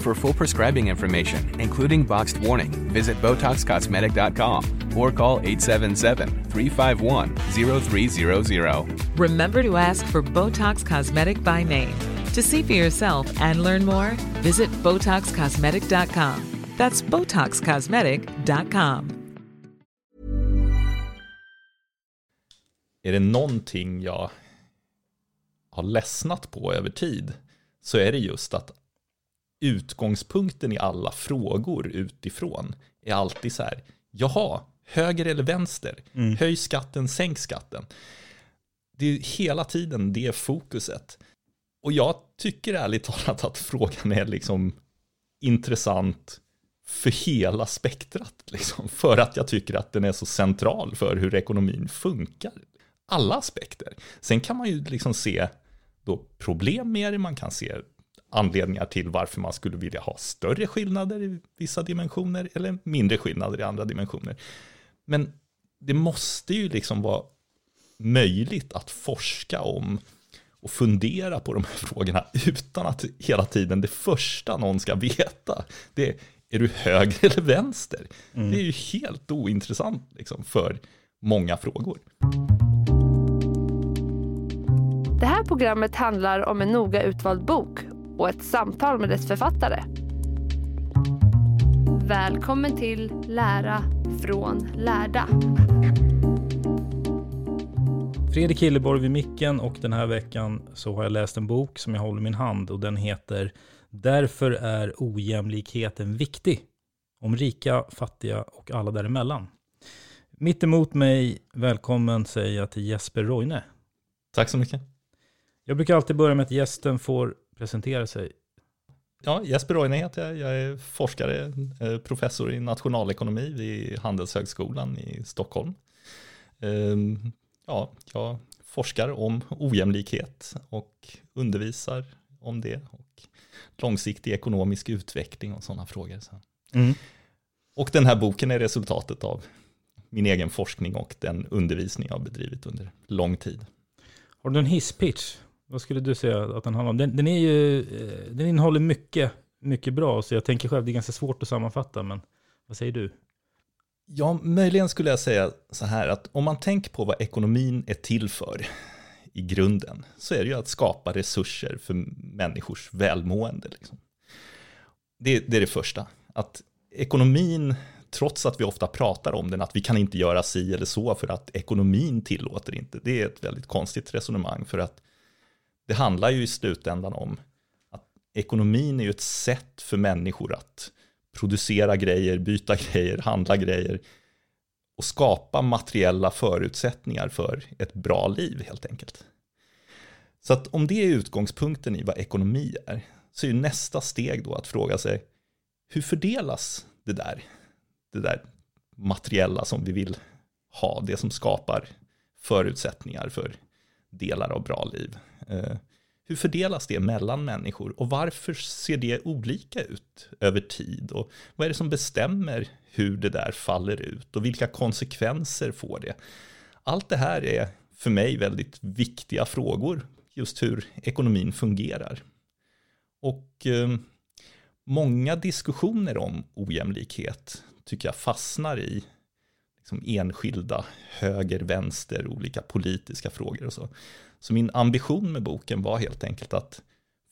For full prescribing information, including boxed warning, visit BotoxCosmetic.com or call 877-351-0300. Remember to ask for Botox Cosmetic by name. To see for yourself and learn more, visit BotoxCosmetic.com. That's BotoxCosmetic.com. är det någonting jag har ledsnat på över tid så är det just att utgångspunkten i alla frågor utifrån är alltid så här, jaha, höger eller vänster, höj skatten, sänk skatten. Det är hela tiden det fokuset. Och jag tycker ärligt talat att frågan är liksom intressant för hela spektrat, liksom, för att jag tycker att den är så central för hur ekonomin funkar. Alla aspekter. Sen kan man ju liksom se då problem med det, man kan se anledningar till varför man skulle vilja ha större skillnader i vissa dimensioner eller mindre skillnader i andra dimensioner. Men det måste ju liksom vara möjligt att forska om och fundera på de här frågorna utan att hela tiden det första någon ska veta, det är, är du höger eller vänster? Det är ju helt ointressant liksom, för många frågor. Det här programmet handlar om en noga utvald bok och ett samtal med dess författare. Välkommen till Lära från lärda. Fredrik Hilleborg vid micken och den här veckan så har jag läst en bok som jag håller i min hand och den heter Därför är ojämlikheten viktig. Om rika, fattiga och alla däremellan. Mitt emot mig, välkommen säger jag till Jesper Roine. Tack så mycket. Jag brukar alltid börja med att gästen får presentera sig. Ja, Jesper Roine heter jag. Jag är forskare, eh, professor i nationalekonomi vid Handelshögskolan i Stockholm. Ehm, Ja, jag forskar om ojämlikhet och undervisar om det och långsiktig ekonomisk utveckling och sådana frågor. Mm. Och den här boken är resultatet av min egen forskning och den undervisning jag har bedrivit under lång tid. Har du en hisspitch? Vad skulle du säga att den handlar om? Den, den, är ju, eh, den innehåller mycket, mycket bra, så jag tänker själv det är ganska svårt att sammanfatta, men vad säger du? Ja, möjligen skulle jag säga så här att om man tänker på vad ekonomin är till för i grunden så är det ju att skapa resurser för människors välmående. Liksom. Det, det är det första. Att ekonomin, trots att vi ofta pratar om den, att vi kan inte göra si eller så för att ekonomin tillåter inte. Det är ett väldigt konstigt resonemang för att det handlar ju i slutändan om att ekonomin är ju ett sätt för människor att producera grejer, byta grejer, handla grejer och skapa materiella förutsättningar för ett bra liv helt enkelt. Så att om det är utgångspunkten i vad ekonomi är så är ju nästa steg då att fråga sig hur fördelas det där? Det där materiella som vi vill ha, det som skapar förutsättningar för delar av bra liv. Eh, hur fördelas det mellan människor och varför ser det olika ut över tid? Och vad är det som bestämmer hur det där faller ut och vilka konsekvenser får det? Allt det här är för mig väldigt viktiga frågor, just hur ekonomin fungerar. Och eh, många diskussioner om ojämlikhet tycker jag fastnar i liksom enskilda höger, vänster, olika politiska frågor och så. Så min ambition med boken var helt enkelt att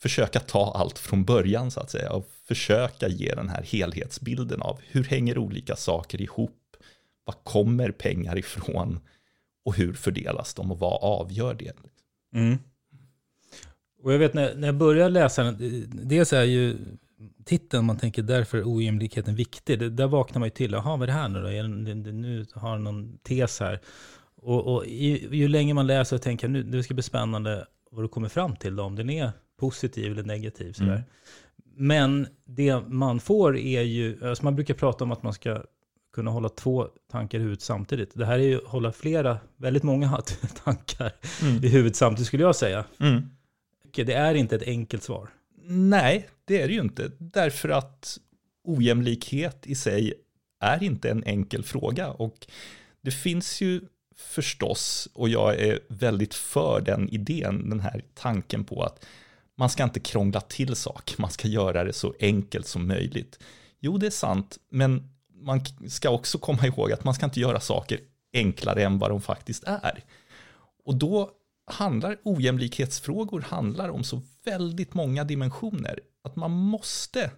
försöka ta allt från början så att säga och försöka ge den här helhetsbilden av hur hänger olika saker ihop, var kommer pengar ifrån och hur fördelas de och vad avgör det? Mm. Och jag vet när, när jag började läsa den, dels är ju titeln, man tänker därför är ojämlikheten viktig. Det, där vaknar man ju till, jaha vad är det här nu då? Det, det, nu har någon tes här. Och, och ju, ju längre man läser och tänker, nu det ska bli spännande vad du kommer fram till då, om den är positiv eller negativ. Sådär. Mm. Men det man får är ju, alltså man brukar prata om att man ska kunna hålla två tankar i huvudet samtidigt. Det här är ju att hålla flera, väldigt många tankar mm. i huvudet samtidigt skulle jag säga. Mm. Det är inte ett enkelt svar. Nej, det är det ju inte. Därför att ojämlikhet i sig är inte en enkel fråga. Och det finns ju förstås, och jag är väldigt för den idén, den här tanken på att man ska inte krångla till saker, man ska göra det så enkelt som möjligt. Jo, det är sant, men man ska också komma ihåg att man ska inte göra saker enklare än vad de faktiskt är. Och då handlar ojämlikhetsfrågor handlar om så väldigt många dimensioner att man måste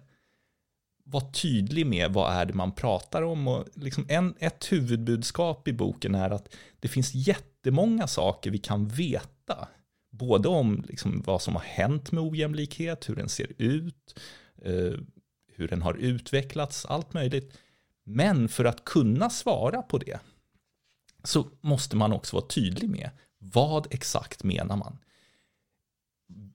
vara tydlig med vad är det man pratar om. Och liksom en, ett huvudbudskap i boken är att det finns jättemånga saker vi kan veta. Både om liksom vad som har hänt med ojämlikhet, hur den ser ut, eh, hur den har utvecklats, allt möjligt. Men för att kunna svara på det så måste man också vara tydlig med vad exakt menar man?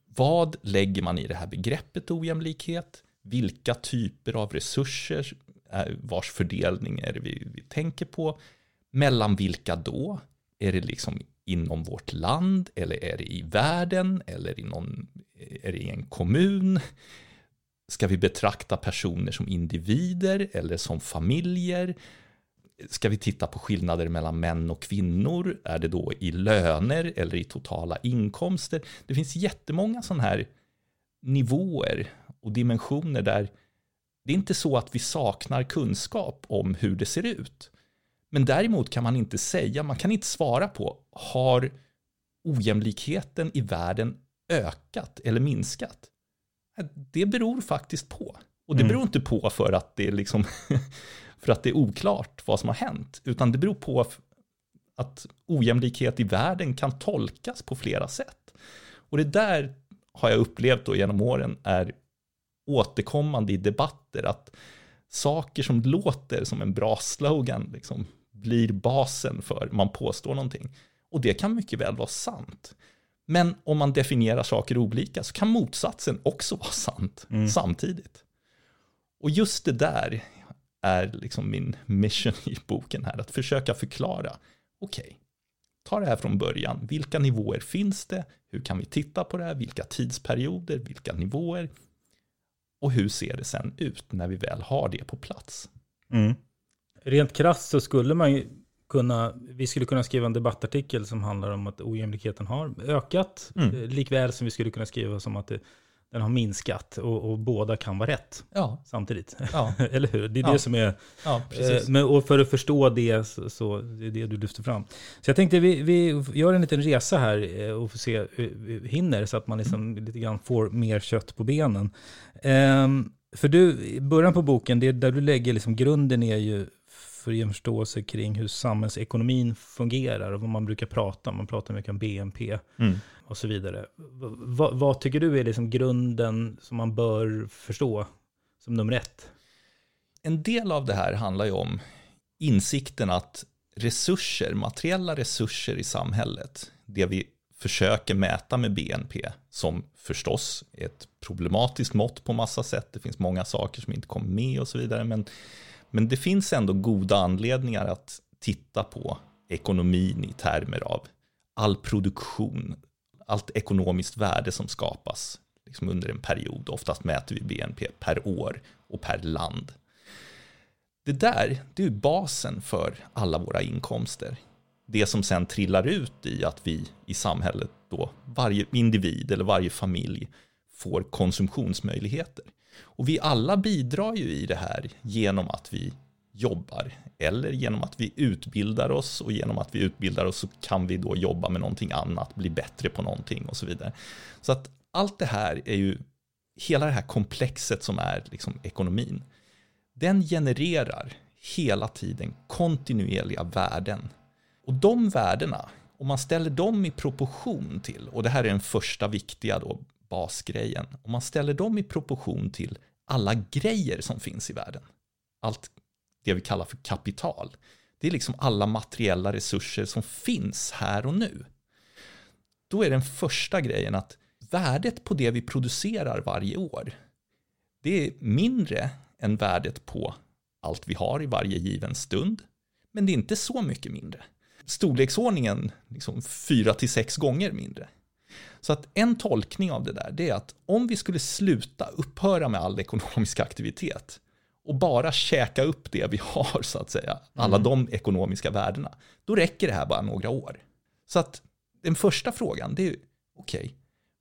Vad lägger man i det här begreppet ojämlikhet? Vilka typer av resurser eh, vars fördelning är det vi, vi tänker på? Mellan vilka då? Är det liksom inom vårt land eller är det i världen eller i någon, är det i en kommun? Ska vi betrakta personer som individer eller som familjer? Ska vi titta på skillnader mellan män och kvinnor? Är det då i löner eller i totala inkomster? Det finns jättemånga sådana här nivåer och dimensioner där det är inte så att vi saknar kunskap om hur det ser ut. Men däremot kan man inte säga, man kan inte svara på, har ojämlikheten i världen ökat eller minskat? Det beror faktiskt på. Och det mm. beror inte på för att det är liksom för att det är oklart vad som har hänt, utan det beror på att ojämlikhet i världen kan tolkas på flera sätt. Och det där har jag upplevt då genom åren är återkommande i debatter, att saker som låter som en bra slogan liksom blir basen för man påstår någonting. Och det kan mycket väl vara sant. Men om man definierar saker olika så kan motsatsen också vara sant mm. samtidigt. Och just det där är liksom min mission i boken här, att försöka förklara, okej, okay, ta det här från början, vilka nivåer finns det, hur kan vi titta på det här, vilka tidsperioder, vilka nivåer, och hur ser det sen ut när vi väl har det på plats. Mm. Rent krasst så skulle man ju kunna, vi skulle kunna skriva en debattartikel som handlar om att ojämlikheten har ökat, mm. Eh, likväl som vi skulle kunna skriva som att det den har minskat och, och, båda kan vara rätt ja. samtidigt. Ja. Eller hur? Det är ja. det som är... Eh, men, och för att förstå det så, så det är det du lyfter fram. Så jag tänkte vi, vi gör en liten resa här eh, och får se hur vi hinner så att man liksom lite grann får mer kött på benen. Um, för du, i början på boken, det där du lägger liksom grunden är ju för att ge en förståelse kring hur samhällsekonomin fungerar och vad man brukar prata om. Man pratar mycket om BNP mm. och så vidare. V vad tycker du är liksom grunden som man bör förstå som nummer ett? En del av det här handlar ju om insikten att resurser, materiella resurser i samhället, det vi försöker mäta med BNP, som förstås är ett problematiskt mått på massa sätt. Det finns många saker som inte kommer med och så vidare, men men det finns ändå goda anledningar att titta på ekonomin i termer av all produktion, allt ekonomiskt värde som skapas liksom under en period. Oftast mäter vi BNP per år och per land. Det där, det är basen för alla våra inkomster. Det som sen trillar ut i att vi i samhället då, varje individ eller varje familj får konsumtionsmöjligheter. Och vi alla bidrar ju i det här genom att vi jobbar eller genom att vi utbildar oss och genom att vi utbildar oss så kan vi då jobba med någonting annat, bli bättre på någonting och så vidare. Så att allt det här är ju hela det här komplexet som är liksom ekonomin. Den genererar hela tiden kontinuerliga värden. Och de värdena, om man ställer dem i proportion till, och det här är den första viktiga då basgrejen. Om man ställer dem i proportion till alla grejer som finns i världen. Allt det vi kallar för kapital. Det är liksom alla materiella resurser som finns här och nu. Då är den första grejen att värdet på det vi producerar varje år, det är mindre än värdet på allt vi har i varje given stund. Men det är inte så mycket mindre. Storleksordningen liksom fyra till sex gånger mindre. Så att en tolkning av det där, det är att om vi skulle sluta upphöra med all ekonomisk aktivitet och bara käka upp det vi har, så att säga, alla de ekonomiska värdena, då räcker det här bara några år. Så att den första frågan, det är, okej, okay,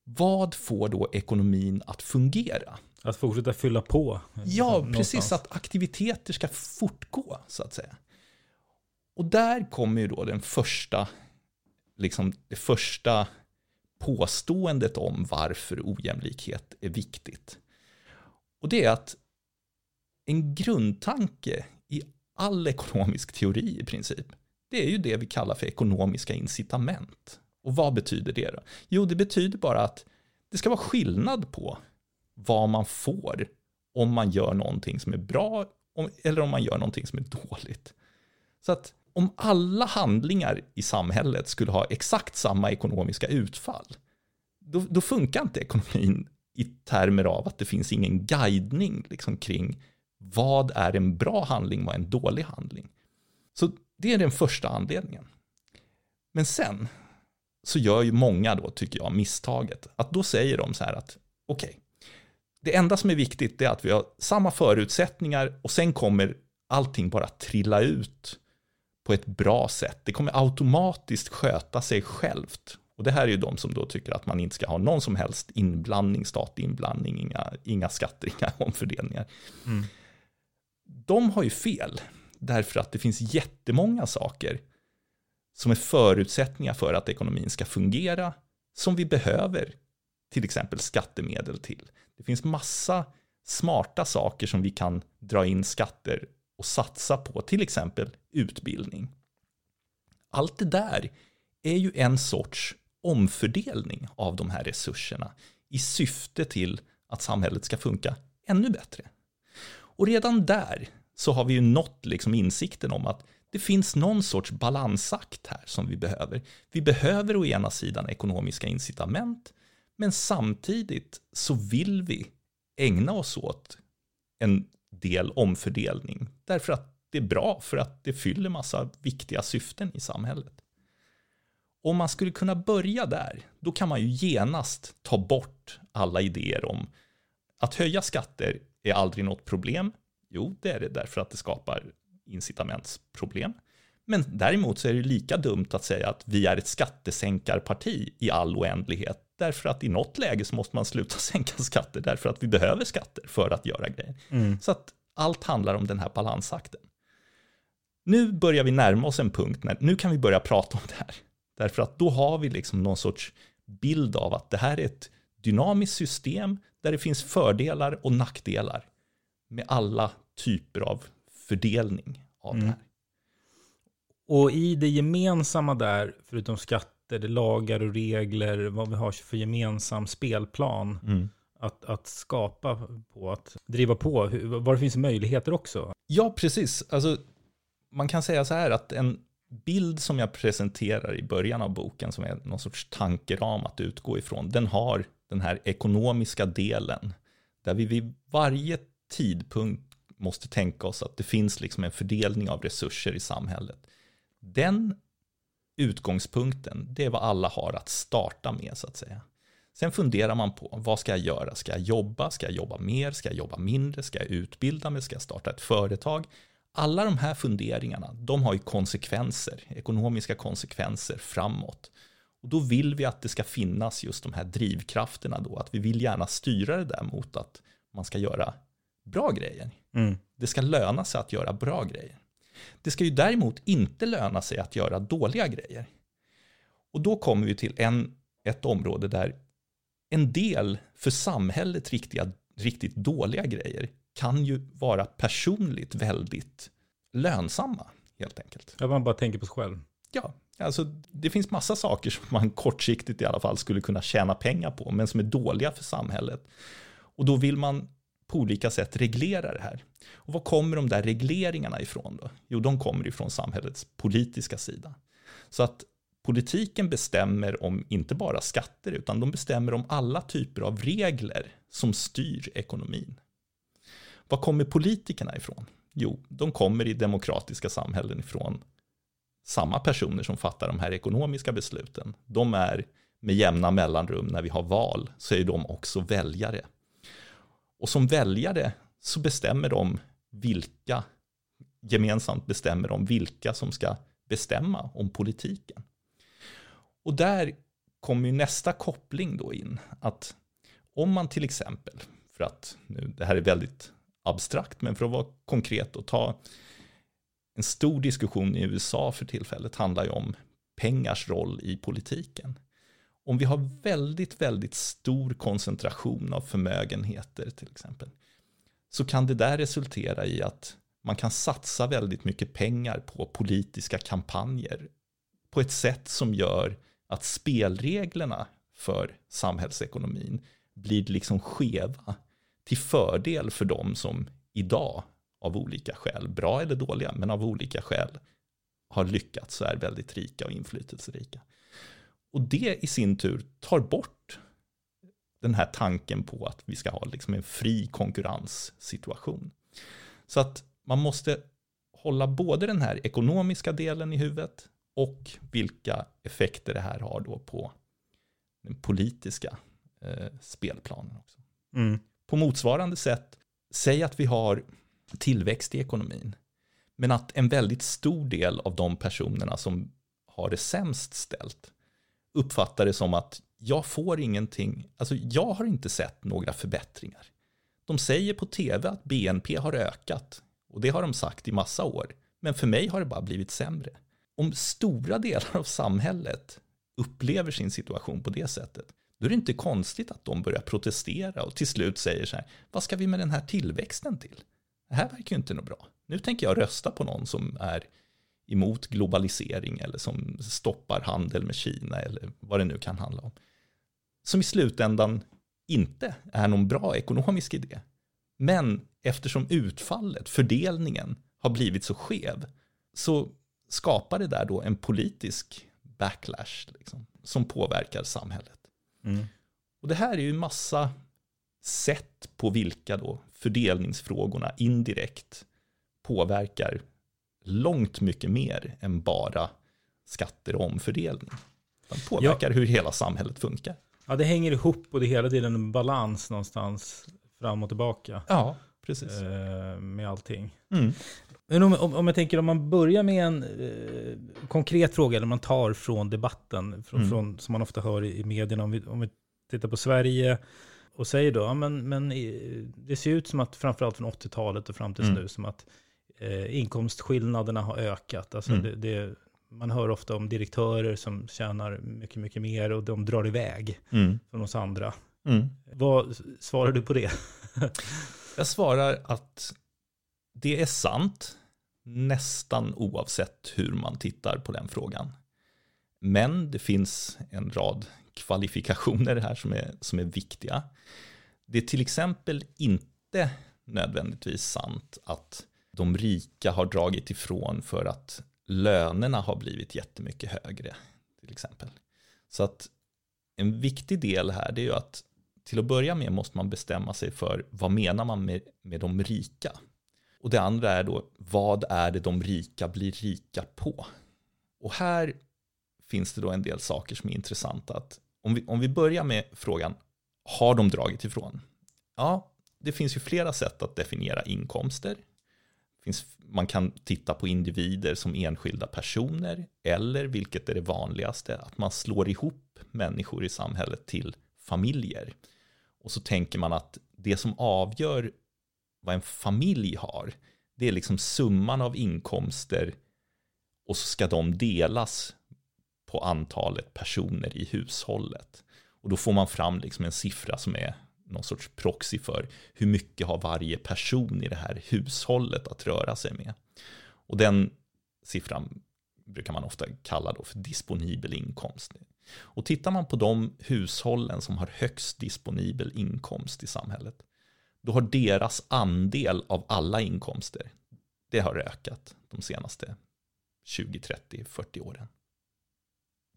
vad får då ekonomin att fungera? Att fortsätta fylla på? Ja, någonstans. precis, att aktiviteter ska fortgå, så att säga. Och där kommer ju då den första, liksom det första påståendet om varför ojämlikhet är viktigt. Och det är att en grundtanke i all ekonomisk teori i princip, det är ju det vi kallar för ekonomiska incitament. Och vad betyder det då? Jo, det betyder bara att det ska vara skillnad på vad man får om man gör någonting som är bra eller om man gör någonting som är dåligt. Så att om alla handlingar i samhället skulle ha exakt samma ekonomiska utfall, då, då funkar inte ekonomin i termer av att det finns ingen guidning liksom kring vad är en bra handling, vad är en dålig handling. Så det är den första anledningen. Men sen så gör ju många då, tycker jag, misstaget att då säger de så här att okej, okay, det enda som är viktigt är att vi har samma förutsättningar och sen kommer allting bara trilla ut på ett bra sätt. Det kommer automatiskt sköta sig självt. Och det här är ju de som då tycker att man inte ska ha någon som helst inblandning, statlig inblandning, inga, inga skatter, inga omfördelningar. Mm. De har ju fel, därför att det finns jättemånga saker som är förutsättningar för att ekonomin ska fungera, som vi behöver till exempel skattemedel till. Det finns massa smarta saker som vi kan dra in skatter och satsa på, till exempel utbildning. Allt det där är ju en sorts omfördelning av de här resurserna i syfte till att samhället ska funka ännu bättre. Och redan där så har vi ju nått liksom insikten om att det finns någon sorts balansakt här som vi behöver. Vi behöver å ena sidan ekonomiska incitament, men samtidigt så vill vi ägna oss åt en del omfördelning. Därför att det är bra, för att det fyller massa viktiga syften i samhället. Om man skulle kunna börja där, då kan man ju genast ta bort alla idéer om att höja skatter är aldrig något problem. Jo, det är det därför att det skapar incitamentsproblem. Men däremot så är det lika dumt att säga att vi är ett skattesänkarparti i all oändlighet. Därför att i något läge så måste man sluta sänka skatter därför att vi behöver skatter för att göra grejer. Mm. Så att allt handlar om den här balansakten. Nu börjar vi närma oss en punkt när nu kan vi börja prata om det här. Därför att då har vi liksom någon sorts bild av att det här är ett dynamiskt system där det finns fördelar och nackdelar med alla typer av fördelning av mm. det här. Och i det gemensamma där, förutom skatter, lagar och regler, vad vi har för gemensam spelplan, mm. att, att skapa på, att driva på, vad det finns möjligheter också. Ja, precis. Alltså, man kan säga så här att en bild som jag presenterar i början av boken, som är någon sorts tankeram att utgå ifrån, den har den här ekonomiska delen, där vi vid varje tidpunkt måste tänka oss att det finns liksom en fördelning av resurser i samhället. Den utgångspunkten, det är vad alla har att starta med så att säga. Sen funderar man på vad ska jag göra? Ska jag jobba? Ska jag jobba mer? Ska jag jobba mindre? Ska jag utbilda mig? Ska jag starta ett företag? Alla de här funderingarna, de har ju konsekvenser, ekonomiska konsekvenser framåt. Och då vill vi att det ska finnas just de här drivkrafterna då, att vi vill gärna styra det där mot att man ska göra bra grejer. Mm. Det ska löna sig att göra bra grejer. Det ska ju däremot inte löna sig att göra dåliga grejer. Och då kommer vi till en, ett område där en del för samhället riktiga, riktigt dåliga grejer kan ju vara personligt väldigt lönsamma, helt enkelt. Ja, man bara tänker på sig själv. Ja, alltså det finns massa saker som man kortsiktigt i alla fall skulle kunna tjäna pengar på, men som är dåliga för samhället. Och då vill man på olika sätt reglera det här. Och var kommer de där regleringarna ifrån då? Jo, de kommer ifrån samhällets politiska sida. Så att politiken bestämmer om inte bara skatter, utan de bestämmer om alla typer av regler som styr ekonomin. Var kommer politikerna ifrån? Jo, de kommer i demokratiska samhällen ifrån samma personer som fattar de här ekonomiska besluten. De är med jämna mellanrum när vi har val, så är de också väljare. Och som väljare så bestämmer de vilka, gemensamt bestämmer de vilka som ska bestämma om politiken. Och där kommer ju nästa koppling då in, att om man till exempel, för att nu, det här är väldigt abstrakt, men för att vara konkret och ta en stor diskussion i USA för tillfället handlar ju om pengars roll i politiken. Om vi har väldigt, väldigt stor koncentration av förmögenheter till exempel, så kan det där resultera i att man kan satsa väldigt mycket pengar på politiska kampanjer på ett sätt som gör att spelreglerna för samhällsekonomin blir liksom skeva till fördel för de som idag av olika skäl, bra eller dåliga, men av olika skäl har lyckats och är väldigt rika och inflytelserika. Och det i sin tur tar bort den här tanken på att vi ska ha liksom en fri konkurrenssituation. Så att man måste hålla både den här ekonomiska delen i huvudet och vilka effekter det här har då på den politiska eh, spelplanen också. Mm. På motsvarande sätt, säg att vi har tillväxt i ekonomin, men att en väldigt stor del av de personerna som har det sämst ställt uppfattar det som att jag får ingenting, alltså jag har inte sett några förbättringar. De säger på tv att BNP har ökat och det har de sagt i massa år, men för mig har det bara blivit sämre. Om stora delar av samhället upplever sin situation på det sättet, då är det inte konstigt att de börjar protestera och till slut säger så här, vad ska vi med den här tillväxten till? Det här verkar ju inte något bra. Nu tänker jag rösta på någon som är emot globalisering eller som stoppar handel med Kina eller vad det nu kan handla om. Som i slutändan inte är någon bra ekonomisk idé. Men eftersom utfallet, fördelningen, har blivit så skev så skapar det där då en politisk backlash liksom, som påverkar samhället. Mm. Och det här är ju en massa sätt på vilka då fördelningsfrågorna indirekt påverkar långt mycket mer än bara skatter och omfördelning. De påverkar ja. hur hela samhället funkar. Ja, det hänger ihop och det är hela tiden en balans någonstans fram och tillbaka. Ja, precis. Eh, med allting. Mm. Men om, om, om, jag tänker om man börjar med en eh, konkret fråga, eller man tar från debatten, från, mm. från, som man ofta hör i, i medierna, om vi, om vi tittar på Sverige och säger då, ja, men, men det ser ut som att framförallt från 80-talet och fram tills mm. nu, som att eh, inkomstskillnaderna har ökat. Alltså mm. det, det, man hör ofta om direktörer som tjänar mycket, mycket mer och de drar iväg mm. från oss andra. Mm. Vad svarar du på det? Jag svarar att det är sant, nästan oavsett hur man tittar på den frågan. Men det finns en rad kvalifikationer här som är, som är viktiga. Det är till exempel inte nödvändigtvis sant att de rika har dragit ifrån för att lönerna har blivit jättemycket högre. Till exempel. Så att en viktig del här det är ju att till att börja med måste man bestämma sig för vad menar man med, med de rika. Och det andra är då vad är det de rika blir rika på. Och här finns det då en del saker som är intressanta. Att om, vi, om vi börjar med frågan har de dragit ifrån? Ja, det finns ju flera sätt att definiera inkomster finns, man kan titta på individer som enskilda personer eller, vilket är det vanligaste, att man slår ihop människor i samhället till familjer. Och så tänker man att det som avgör vad en familj har, det är liksom summan av inkomster och så ska de delas på antalet personer i hushållet. Och då får man fram liksom en siffra som är någon sorts proxy för hur mycket har varje person i det här hushållet att röra sig med. Och den siffran brukar man ofta kalla då för disponibel inkomst. Och tittar man på de hushållen som har högst disponibel inkomst i samhället, då har deras andel av alla inkomster, det har ökat de senaste 20, 30, 40 åren.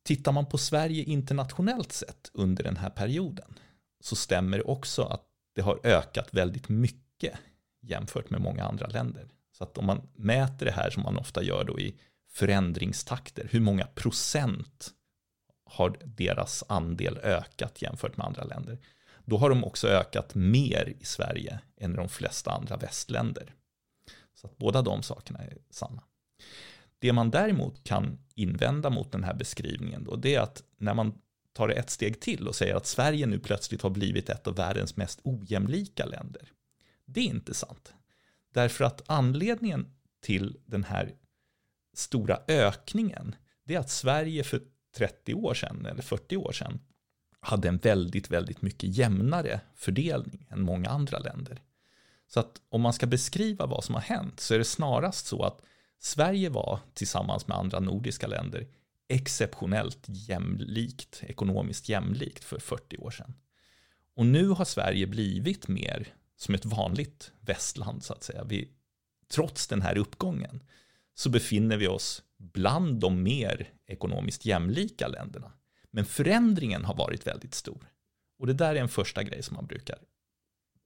Tittar man på Sverige internationellt sett under den här perioden så stämmer det också att det har ökat väldigt mycket jämfört med många andra länder. Så att om man mäter det här som man ofta gör då i förändringstakter, hur många procent har deras andel ökat jämfört med andra länder, då har de också ökat mer i Sverige än i de flesta andra västländer. Så att båda de sakerna är sanna. Det man däremot kan invända mot den här beskrivningen då, det är att när man tar det ett steg till och säger att Sverige nu plötsligt har blivit ett av världens mest ojämlika länder. Det är inte sant. Därför att anledningen till den här stora ökningen, det är att Sverige för 30 år sedan eller 40 år sedan hade en väldigt, väldigt mycket jämnare fördelning än många andra länder. Så att om man ska beskriva vad som har hänt så är det snarast så att Sverige var tillsammans med andra nordiska länder exceptionellt jämlikt, ekonomiskt jämlikt för 40 år sedan. Och nu har Sverige blivit mer som ett vanligt västland så att säga. Vi, trots den här uppgången så befinner vi oss bland de mer ekonomiskt jämlika länderna. Men förändringen har varit väldigt stor. Och det där är en första grej som man brukar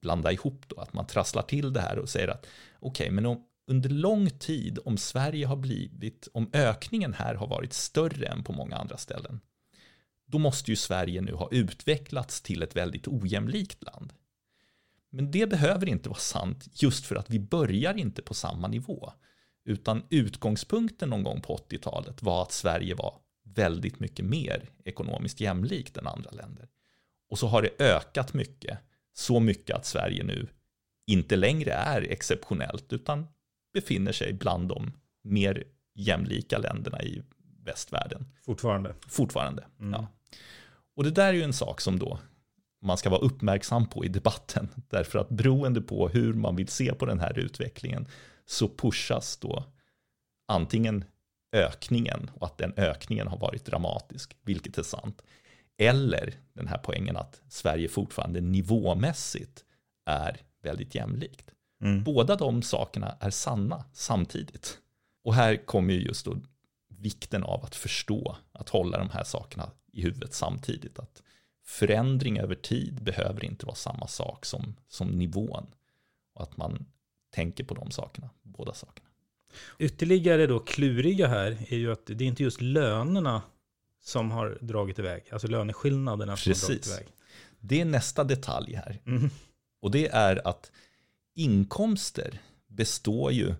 blanda ihop då, att man trasslar till det här och säger att okej, okay, men om, under lång tid, om Sverige har blivit, om ökningen här har varit större än på många andra ställen, då måste ju Sverige nu ha utvecklats till ett väldigt ojämlikt land. Men det behöver inte vara sant just för att vi börjar inte på samma nivå. Utan utgångspunkten någon gång på 80-talet var att Sverige var väldigt mycket mer ekonomiskt jämlikt än andra länder. Och så har det ökat mycket, så mycket att Sverige nu inte längre är exceptionellt utan befinner sig bland de mer jämlika länderna i västvärlden. Fortfarande. Fortfarande, mm. ja. Och det där är ju en sak som då man ska vara uppmärksam på i debatten. Därför att beroende på hur man vill se på den här utvecklingen så pushas då antingen ökningen och att den ökningen har varit dramatisk, vilket är sant. Eller den här poängen att Sverige fortfarande nivåmässigt är väldigt jämlikt. Mm. Båda de sakerna är sanna samtidigt. Och här kommer ju just då vikten av att förstå, att hålla de här sakerna i huvudet samtidigt. Att förändring över tid behöver inte vara samma sak som, som nivån. Och att man tänker på de sakerna, båda sakerna. Ytterligare då kluriga här är ju att det är inte just lönerna som har dragit iväg, alltså löneskillnaderna som Precis. har dragit iväg. Det är nästa detalj här. Mm. Och det är att inkomster består ju,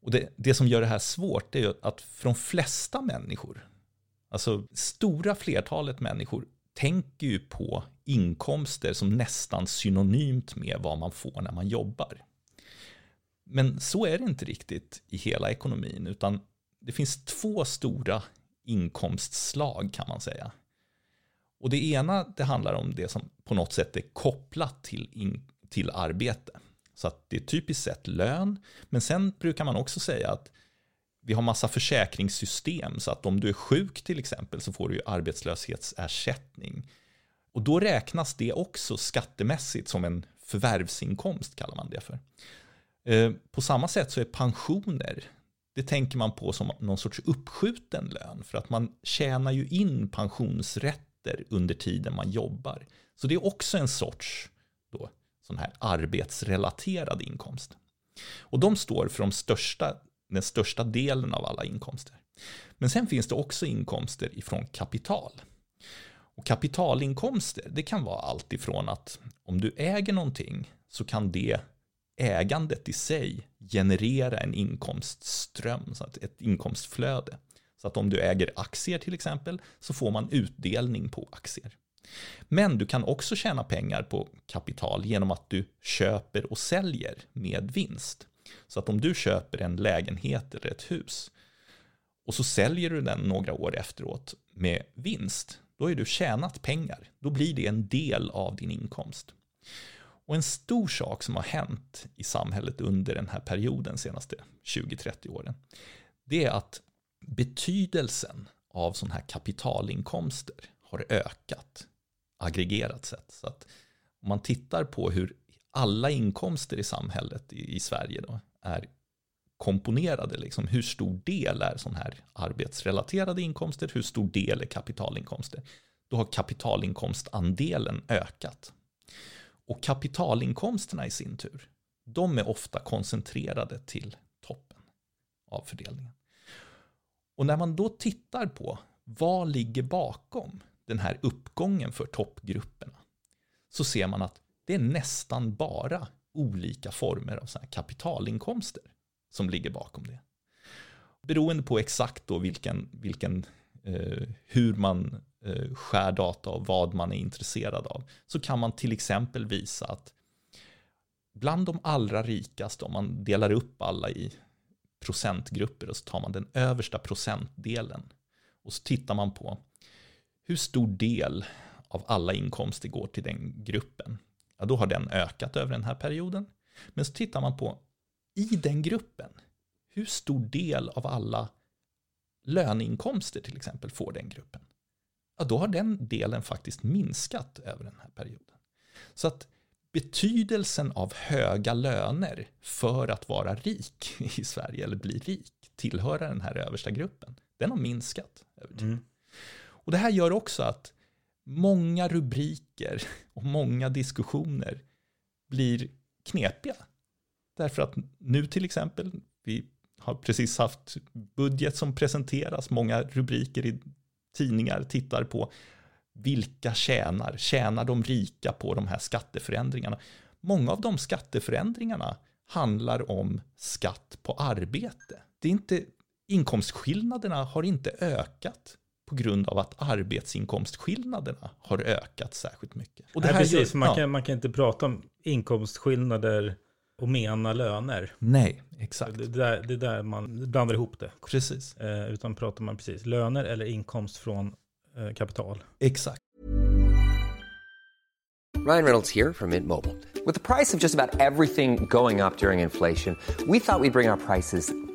och det, det som gör det här svårt är ju att för de flesta människor, alltså stora flertalet människor, tänker ju på inkomster som nästan synonymt med vad man får när man jobbar. Men så är det inte riktigt i hela ekonomin, utan det finns två stora inkomstslag kan man säga. Och det ena det handlar om det som på något sätt är kopplat till, in, till arbete. Så att det är typiskt sett lön, men sen brukar man också säga att vi har massa försäkringssystem så att om du är sjuk till exempel så får du ju arbetslöshetsersättning. Och då räknas det också skattemässigt som en förvärvsinkomst kallar man det för. Eh, på samma sätt så är pensioner, det tänker man på som någon sorts uppskjuten lön för att man tjänar ju in pensionsrätter under tiden man jobbar. Så det är också en sorts sån här arbetsrelaterad inkomst. Och de står för de största, den största delen av alla inkomster. Men sen finns det också inkomster ifrån kapital. Och kapitalinkomster, det kan vara allt ifrån att om du äger någonting så kan det ägandet i sig generera en inkomstström, så att ett inkomstflöde. Så att om du äger aktier till exempel så får man utdelning på aktier. Men du kan också tjäna pengar på kapital genom att du köper och säljer med vinst. Så att om du köper en lägenhet eller ett hus och så säljer du den några år efteråt med vinst, då har du tjänat pengar. Då blir det en del av din inkomst. Och en stor sak som har hänt i samhället under den här perioden, senaste 20-30 åren, det är att betydelsen av sådana här kapitalinkomster har ökat aggregerat sätt. Så att om man tittar på hur alla inkomster i samhället i, i Sverige då är komponerade. Liksom. Hur stor del är sådana här arbetsrelaterade inkomster? Hur stor del är kapitalinkomster? Då har kapitalinkomstandelen ökat. Och kapitalinkomsterna i sin tur, de är ofta koncentrerade till toppen av fördelningen. Och när man då tittar på vad ligger bakom den här uppgången för toppgrupperna så ser man att det är nästan bara olika former av så här kapitalinkomster som ligger bakom det. Beroende på exakt då vilken, vilken eh, hur man eh, skär data och vad man är intresserad av så kan man till exempel visa att bland de allra rikaste, om man delar upp alla i procentgrupper och så tar man den översta procentdelen och så tittar man på hur stor del av alla inkomster går till den gruppen. Ja, då har den ökat över den här perioden. Men så tittar man på i den gruppen, hur stor del av alla löneinkomster till exempel får den gruppen? Ja, då har den delen faktiskt minskat över den här perioden. Så att betydelsen av höga löner för att vara rik i Sverige eller bli rik, tillhöra den här översta gruppen, den har minskat över tid. Mm. Och det här gör också att många rubriker och många diskussioner blir knepiga. Därför att nu till exempel, vi har precis haft budget som presenteras, många rubriker i tidningar tittar på vilka tjänar, tjänar de rika på de här skatteförändringarna? Många av de skatteförändringarna handlar om skatt på arbete. Det är inte, inkomstskillnaderna har inte ökat på grund av att arbetsinkomstskillnaderna har ökat särskilt mycket. Och det Nej, precis, gör, man, ja. kan, man kan inte prata om inkomstskillnader och mena löner. Nej, exakt. Det, där, det där man blandar ihop det. Precis. Eh, utan pratar man precis löner eller inkomst från eh, kapital. Exakt. Ryan Reynolds here from Mint Mobile. With the price of just about everything going up during inflation, we thought we'd bring our prices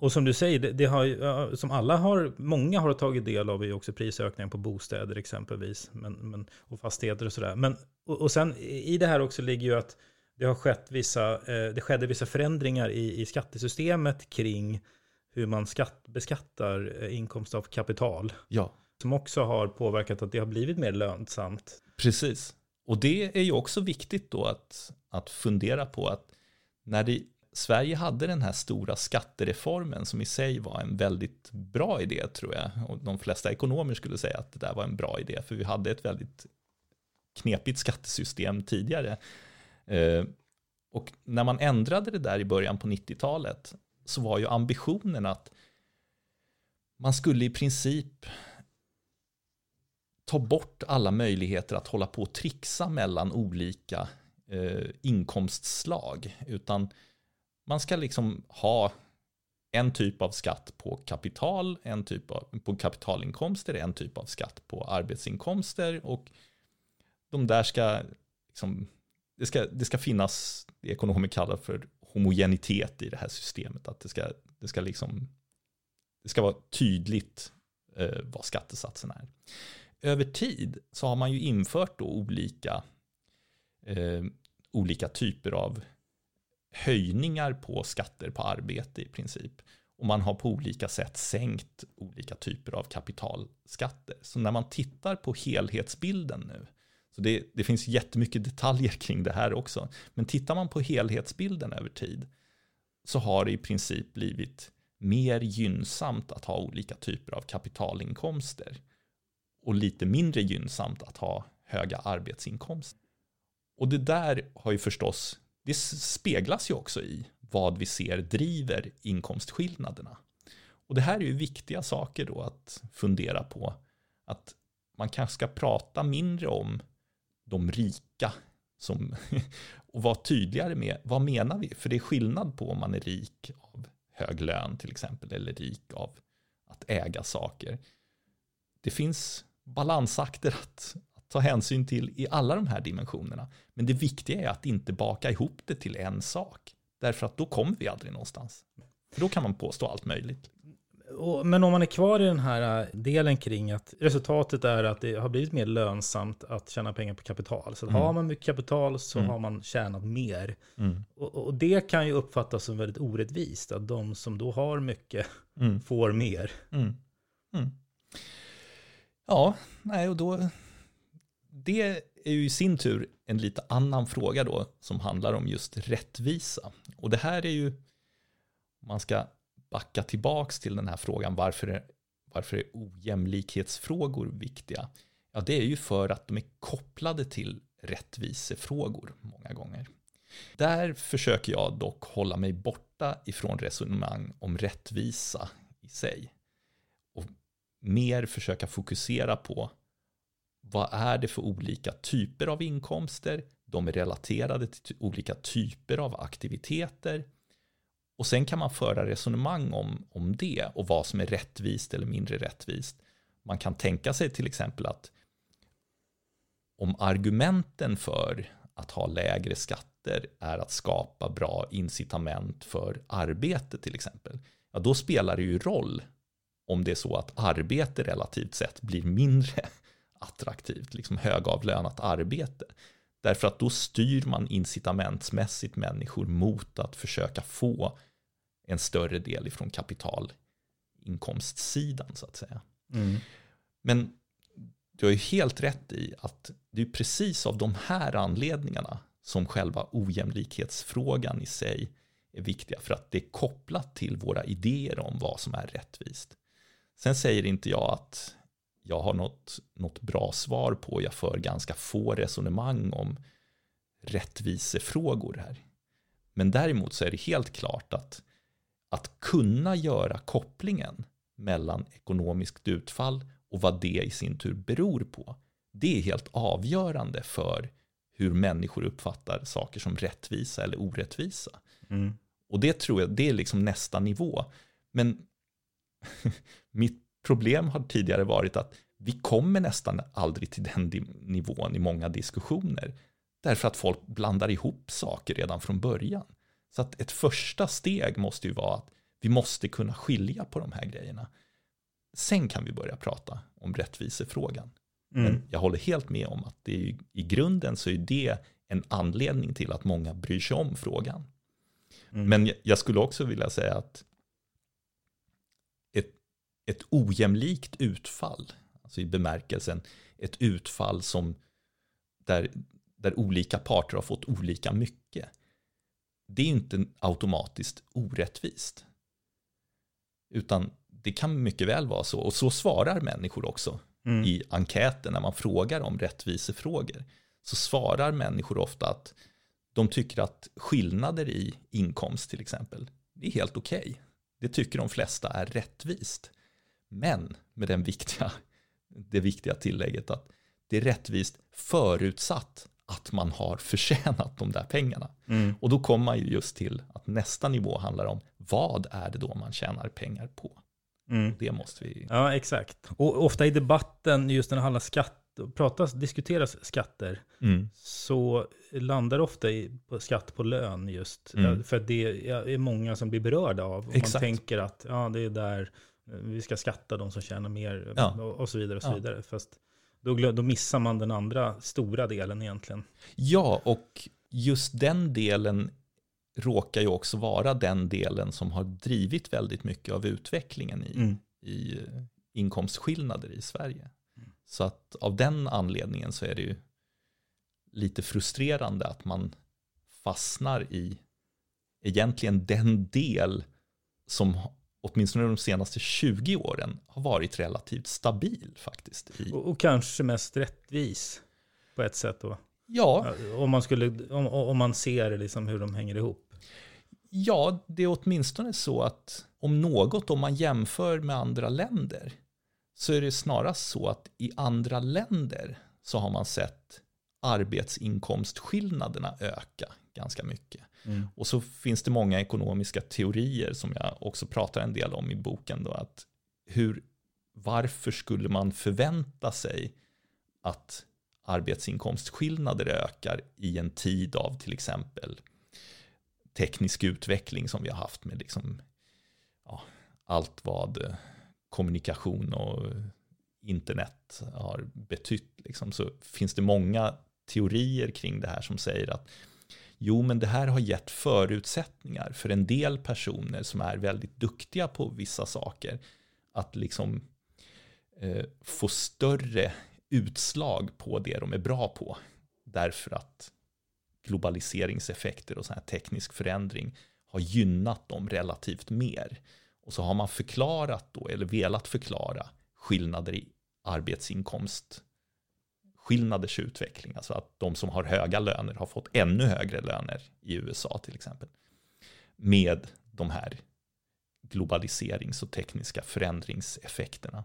Och som du säger, det, det har, som alla har, många har tagit del av är också prisökningar på bostäder exempelvis. Men, men, och fastigheter och sådär. Men, och, och sen i det här också ligger ju att det har skett vissa, eh, det skedde vissa förändringar i, i skattesystemet kring hur man skatt, beskattar eh, inkomst av kapital. Ja. Som också har påverkat att det har blivit mer lönsamt. Precis. Och det är ju också viktigt då att, att fundera på att när det Sverige hade den här stora skattereformen som i sig var en väldigt bra idé tror jag. Och de flesta ekonomer skulle säga att det där var en bra idé för vi hade ett väldigt knepigt skattesystem tidigare. Eh, och när man ändrade det där i början på 90-talet så var ju ambitionen att man skulle i princip ta bort alla möjligheter att hålla på och trixa mellan olika eh, inkomstslag. Utan man ska liksom ha en typ av skatt på kapital, en typ av, på kapitalinkomster, en typ av skatt på arbetsinkomster och de där ska, liksom, det ska, det ska finnas det ekonomer kallar för homogenitet i det här systemet. Att det ska, det ska, liksom, det ska vara tydligt eh, vad skattesatsen är. Över tid så har man ju infört då olika, eh, olika typer av höjningar på skatter på arbete i princip. Och man har på olika sätt sänkt olika typer av kapitalskatter. Så när man tittar på helhetsbilden nu, så det, det finns jättemycket detaljer kring det här också, men tittar man på helhetsbilden över tid så har det i princip blivit mer gynnsamt att ha olika typer av kapitalinkomster och lite mindre gynnsamt att ha höga arbetsinkomster. Och det där har ju förstås, det speglas ju också i vad vi ser driver inkomstskillnaderna. Och det här är ju viktiga saker då att fundera på. Att man kanske ska prata mindre om de rika som, och vara tydligare med vad menar vi? För det är skillnad på om man är rik av hög lön till exempel eller rik av att äga saker. Det finns balansakter att, ta hänsyn till i alla de här dimensionerna. Men det viktiga är att inte baka ihop det till en sak. Därför att då kommer vi aldrig någonstans. För då kan man påstå allt möjligt. Men om man är kvar i den här äh, delen kring att resultatet är att det har blivit mer lönsamt att tjäna pengar på kapital. Så mm. har man mycket kapital så mm. har man tjänat mer. Mm. Och, och, det kan ju uppfattas som väldigt orättvist. Att de som då har mycket mm. får mer. Mm. Mm. Ja, nej och då... Det är ju i sin tur en lite annan fråga då som handlar om just rättvisa. Och det här är ju, man ska backa tillbaks till den här frågan, varför är, varför är ojämlikhetsfrågor viktiga? Ja, det är ju för att de är kopplade till rättvisefrågor många gånger. Där försöker jag dock hålla mig borta ifrån resonemang om rättvisa i sig. Och mer försöka fokusera på vad är det för olika typer av inkomster? De är relaterade till olika typer av aktiviteter. Och sen kan man föra resonemang om, om det och vad som är rättvist eller mindre rättvist. Man kan tänka sig till exempel att om argumenten för att ha lägre skatter är att skapa bra incitament för arbete till exempel, ja då spelar det ju roll om det är så att arbete relativt sett blir mindre attraktivt, liksom högavlönat arbete. Därför att då styr man incitamentsmässigt människor mot att försöka få en större del ifrån kapitalinkomstsidan så att säga. Mm. Men du har ju helt rätt i att det är precis av de här anledningarna som själva ojämlikhetsfrågan i sig är viktiga för att det är kopplat till våra idéer om vad som är rättvist. Sen säger inte jag att jag har något, något bra svar på. Jag för ganska få resonemang om rättvisefrågor här. Men däremot så är det helt klart att att kunna göra kopplingen mellan ekonomiskt utfall och vad det i sin tur beror på. Det är helt avgörande för hur människor uppfattar saker som rättvisa eller orättvisa. Mm. Och det tror jag, det är liksom nästa nivå. Men mitt problem har tidigare varit att vi kommer nästan aldrig till den nivån i många diskussioner. Därför att folk blandar ihop saker redan från början. Så att ett första steg måste ju vara att vi måste kunna skilja på de här grejerna. Sen kan vi börja prata om rättvisefrågan. Mm. Men jag håller helt med om att det är, i grunden så är det en anledning till att många bryr sig om frågan. Mm. Men jag skulle också vilja säga att ett, ojämlikt utfall, alltså i bemärkelsen ett utfall som där, där olika parter har fått olika mycket, det är inte automatiskt orättvist. Utan det kan mycket väl vara så. Och så svarar människor också mm. i enkäten när man frågar om rättvisefrågor. Så svarar människor ofta att de tycker att skillnader i inkomst till exempel, det är helt okej. Okay. Det tycker de flesta är rättvist. Men med den viktiga, det viktiga tillägget att det är rättvist förutsatt att man har förtjänat de där pengarna. Mm. Och då kommer man ju just till att nästa nivå handlar om vad är det då man tjänar pengar på? Mm. Det måste vi... Ja, exakt. Och ofta i debatten, just när det handlar skatt skatt, pratas, diskuteras skatter, Mm. så landar det ofta i, på skatt på lön just. Mm. För det är många som blir berörda av. Och Exakt. man tänker att ja, det är där vi ska skatta de som tjänar mer Ja. och, och så vidare. Och så Ja. vidare. Fast då, då missar man den andra stora delen egentligen. Ja, och just den delen råkar ju också vara den delen som har drivit väldigt mycket av utvecklingen i, Mm. i inkomstskillnader i Sverige. Så att av den anledningen så är det ju lite frustrerande att man fastnar i egentligen den del som åtminstone de senaste 20 åren har varit relativt stabil faktiskt. Och, och kanske mest rättvis på ett sätt då. ja, Ja, Om man, skulle, om, om man ser liksom hur de hänger ihop. Ja, det är åtminstone så att om något, om man jämför med andra länder, så är det snarast så att i andra länder så har man sett arbetsinkomstskillnaderna öka ganska mycket. Mm. Och så finns det många ekonomiska teorier som jag också pratar en del om i boken då, att hur, varför skulle man förvänta sig att arbetsinkomstskillnader ökar i en tid av till exempel teknisk utveckling som vi har haft med liksom, ja, allt vad kommunikation och internet har betytt. Liksom, så finns det många teorier kring det här som säger att jo, men det här har gett förutsättningar för en del personer som är väldigt duktiga på vissa saker att liksom eh, få större utslag på det de är bra på. Därför att globaliseringseffekter och sån här teknisk förändring har gynnat dem relativt mer. Och så har man förklarat då, eller velat förklara, skillnader i arbetsinkomst, löneskillnaders utveckling, alltså att de som har höga löner har fått ännu högre löner i USA till exempel, med de här globaliserings och tekniska förändringseffekterna.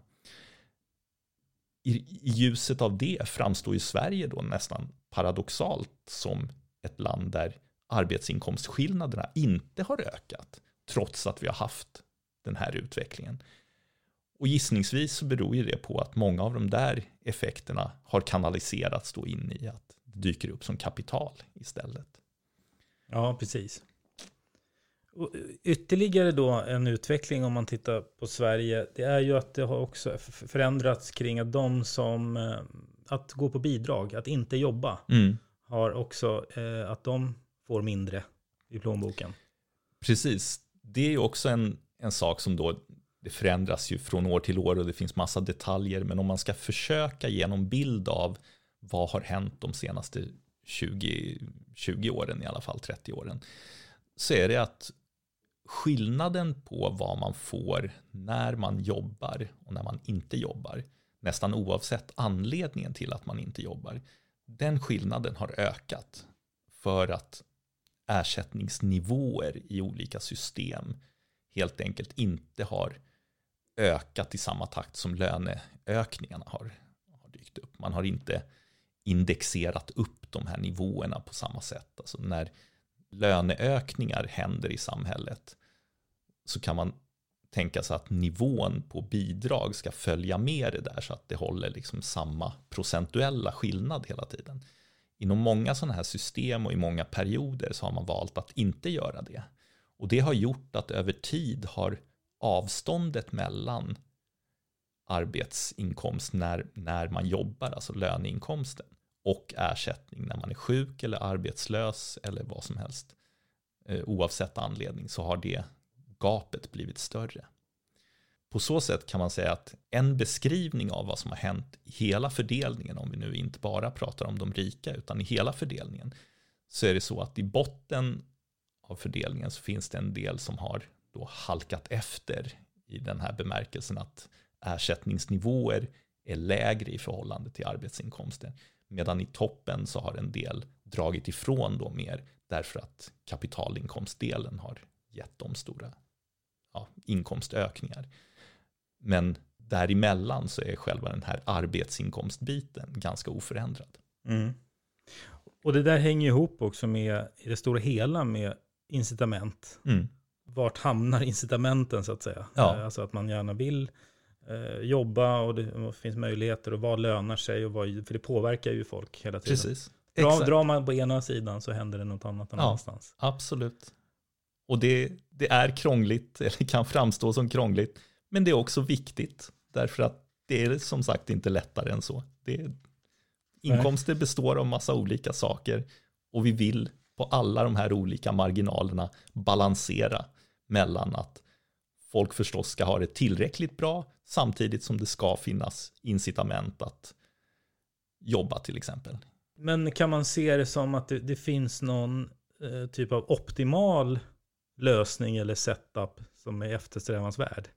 I, I ljuset av det framstår ju Sverige då nästan paradoxalt som ett land där arbetsinkomstskillnaderna inte har ökat trots att vi har haft den här utvecklingen. Och gissningsvis så beror ju det på att många av de där effekterna har kanaliserats då in i att det dyker upp som kapital istället. Ja, precis. Och ytterligare då en utveckling om man tittar på Sverige, det är ju att det har också förändrats kring att de som, eh, att gå på bidrag, att inte jobba, Mm. har också eh, att de får mindre i plånboken. Precis, det är ju också en, en sak som då det förändras ju från år till år och det finns massa detaljer. Men om man ska försöka ge någon bild av vad har hänt de senaste 20, 20 åren, i alla fall 30 åren, så är det att skillnaden på vad man får när man jobbar och när man inte jobbar, nästan oavsett anledningen till att man inte jobbar, den skillnaden har ökat för att ersättningsnivåer i olika system helt enkelt inte har ökat i samma takt som löneökningarna har, har dykt upp. Man har inte indexerat upp de här nivåerna på samma sätt. Alltså när löneökningar händer i samhället så kan man tänka sig att nivån på bidrag ska följa med det där så att det håller liksom samma procentuella skillnad hela tiden. Inom många sådana här system och i många perioder så har man valt att inte göra det. Och det har gjort att över tid har avståndet mellan arbetsinkomst när, när man jobbar, alltså löneinkomsten, och ersättning när man är sjuk eller arbetslös eller vad som helst, eh, oavsett anledning, så har det gapet blivit större. På så sätt kan man säga att en beskrivning av vad som har hänt i hela fördelningen, om vi nu inte bara pratar om de rika, utan i hela fördelningen, så är det så att i botten av fördelningen så finns det en del som har då halkat efter i den här bemärkelsen att ersättningsnivåer är lägre i förhållande till arbetsinkomster. Medan i toppen så har en del dragit ifrån då mer därför att kapitalinkomstdelen har gett dem stora ja, inkomstökningar. Men däremellan så är själva den här arbetsinkomstbiten ganska oförändrad. Mm. Och det där hänger ihop också med, i det stora hela, med incitament. Mm. Vart hamnar incitamenten så att säga? Ja. Eh, Alltså att man gärna vill eh, jobba och det och finns möjligheter och vad lönar sig och vad, för det påverkar ju folk hela tiden. Precis. Dra, Exakt. drar man på ena sidan så händer det något annat någon Ja. annanstans. Absolut. Och det, det är krångligt, eller kan framstå som krångligt, men det är också viktigt, därför att det är som sagt inte lättare än så. Det inkomster består av massa olika saker och vi vill på alla de här olika marginalerna balansera mellan att folk förstås ska ha det tillräckligt bra samtidigt som det ska finnas incitament att jobba till exempel. Men kan man se det som att det, det finns någon eh, typ av optimal lösning eller setup som är eftersträvansvärd?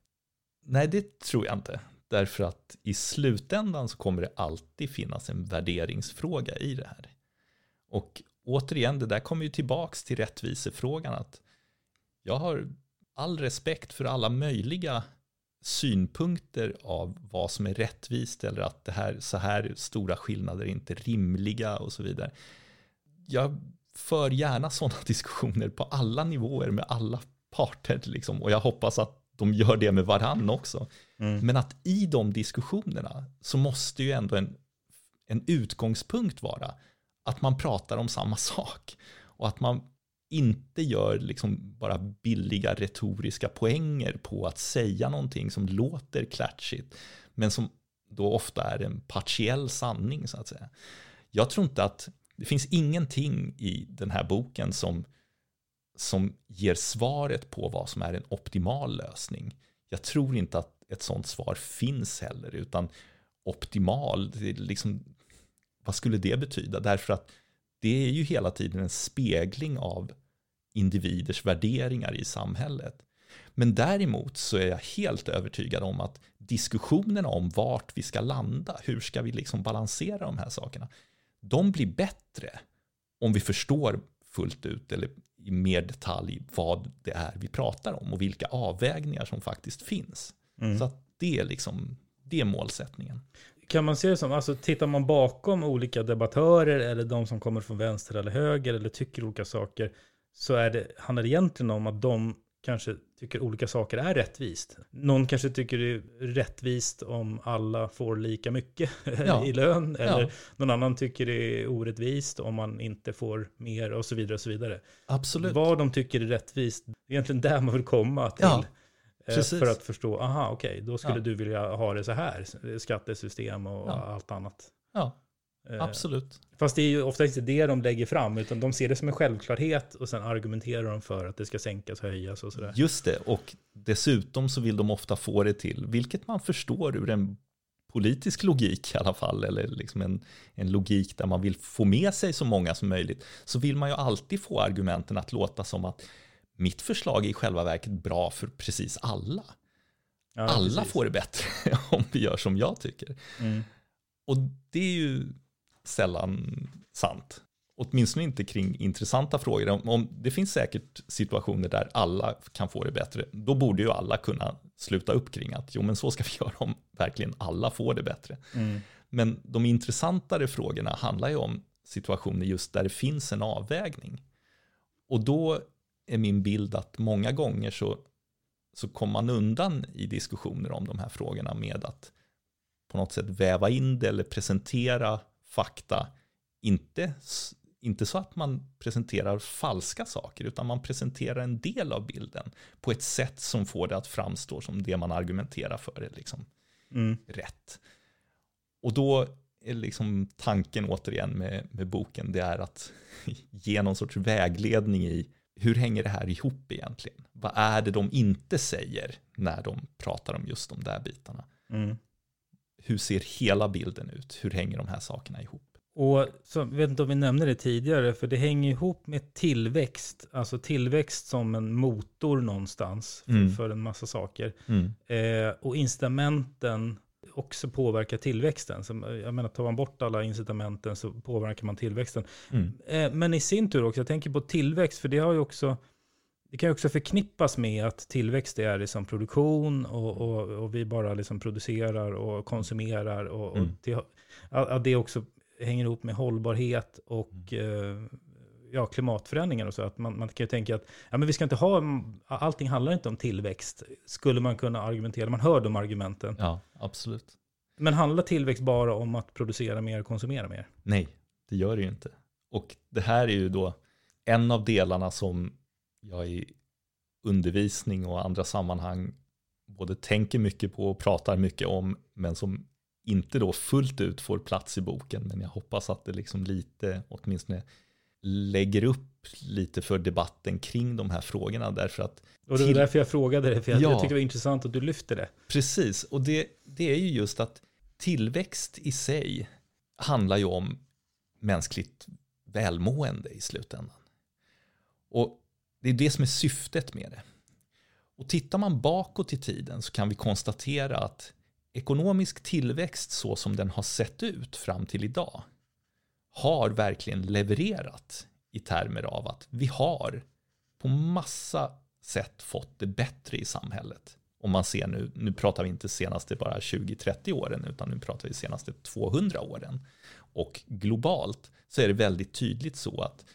Nej, det tror jag inte. Därför att i slutändan så kommer det alltid finnas en värderingsfråga i det här. Och återigen, det där kommer ju tillbaks till rättvisefrågan. Att jag har all respekt för alla möjliga synpunkter av vad som är rättvist eller att det här, så här stora skillnader är inte rimliga och så vidare. Jag för gärna sådana diskussioner på alla nivåer med alla parter liksom, och jag hoppas att de gör det med varann också. Men att i de diskussionerna så måste ju ändå en, en utgångspunkt vara att man pratar om samma sak och att man inte gör liksom bara billiga retoriska poänger på att säga någonting som låter klatschigt men som då ofta är en partiell sanning så att säga. Jag tror inte att det finns ingenting i den här boken som, som ger svaret på vad som är en optimal lösning. Jag tror inte att ett sånt svar finns heller, utan optimal, det är liksom, vad skulle det betyda? Därför att det är ju hela tiden en spegling av individers värderingar i samhället. Men däremot så är jag helt övertygad om att diskussionerna om vart vi ska landa, hur ska vi liksom balansera de här sakerna, de blir bättre om vi förstår fullt ut eller i mer detalj vad det är vi pratar om och vilka avvägningar som faktiskt finns. Så att det är liksom, det är målsättningen. Kan man se det som, alltså tittar man bakom olika debattörer eller de som kommer från vänster eller höger eller tycker olika saker så är det, handlar det egentligen om att de kanske tycker olika saker är rättvist. Någon kanske tycker det är rättvist om alla får lika mycket Ja. i lön. Eller Ja. någon annan tycker det är orättvist om man inte får mer och så vidare. och så vidare. Absolut. Vad de tycker är rättvist, det är egentligen där man vill komma till. Ja, precis. För att förstå, aha okej, då skulle Ja. du vilja ha det så här, skattesystem och Ja. allt annat. Ja, Eh, absolut. Fast det är ju ofta inte det de lägger fram, utan de ser det som en självklarhet och sen argumenterar de för att det ska sänkas, höjas och sådär. Just det, och dessutom så vill de ofta få det till, vilket man förstår ur en politisk logik i alla fall, eller liksom en, en logik där man vill få med sig så många som möjligt, så vill man ju alltid få argumenten att låta som att mitt förslag är i själva verket bra för precis alla. Ja, alla precis. får det bättre om vi gör som jag tycker. Mm. Och det är ju sällan sant. Åtminstone inte kring intressanta frågor. Om, om, det finns säkert situationer där alla kan få det bättre. Då borde ju alla kunna sluta upp kring att jo men så ska vi göra om verkligen alla får det bättre. Mm. Men de intressantare frågorna handlar ju om situationer just där det finns en avvägning. Och då är min bild att många gånger så, så kommer man undan i diskussioner om de här frågorna med att på något sätt väva in det eller presentera fakta. Inte, inte så att man presenterar falska saker, utan man presenterar en del av bilden på ett sätt som får det att framstå som det man argumenterar för är liksom Mm. rätt. Och då är liksom tanken återigen med, med boken, det är att ge någon sorts vägledning i hur hänger det här ihop egentligen? Vad är det de inte säger när de pratar om just de där bitarna? Mm. Hur ser hela bilden ut? Hur hänger de här sakerna ihop? Och så, jag vet inte om vi nämnde det tidigare, för det hänger ihop med tillväxt. Alltså tillväxt som en motor någonstans för, Mm. för en massa saker. Mm. Eh, och incitamenten också påverkar tillväxten. Så, eh, jag menar, tar man bort alla incitamenten så påverkar man tillväxten. Mm. Eh, men i sin tur också, jag tänker på tillväxt, för det har ju också det kan ju också förknippas med att tillväxt är liksom produktion och, och, och vi bara liksom producerar och konsumerar. Och, och Mm. det, att att det också hänger ihop med hållbarhet och Mm. Ja, klimatförändringar och så. Att man, man kan ju tänka att ja, men vi ska inte ha, allting handlar inte om tillväxt. Skulle man kunna argumentera, man hör de argumenten. Ja, absolut. Men handlar tillväxt bara om att producera mer och konsumera mer? Nej, det gör det ju inte. Och det här är ju då en av delarna som jag i undervisning och andra sammanhang både tänker mycket på och pratar mycket om, men som inte då fullt ut får plats i boken, men jag hoppas att det liksom lite, åtminstone lägger upp lite för debatten kring de här frågorna därför att och det var därför jag frågade det, för jag, ja, jag tyckte det var intressant att du lyfte det. Precis, och det, det är ju just att tillväxt i sig handlar ju om mänskligt välmående i slutändan. Och det är det som är syftet med det. Och tittar man bakåt i tiden så kan vi konstatera att ekonomisk tillväxt så som den har sett ut fram till idag har verkligen levererat i termer av att vi har på massa sätt fått det bättre i samhället. Om man ser nu, nu pratar vi inte senaste bara 20-30 åren, utan nu pratar vi senaste 200 åren. Och globalt så är det väldigt tydligt så att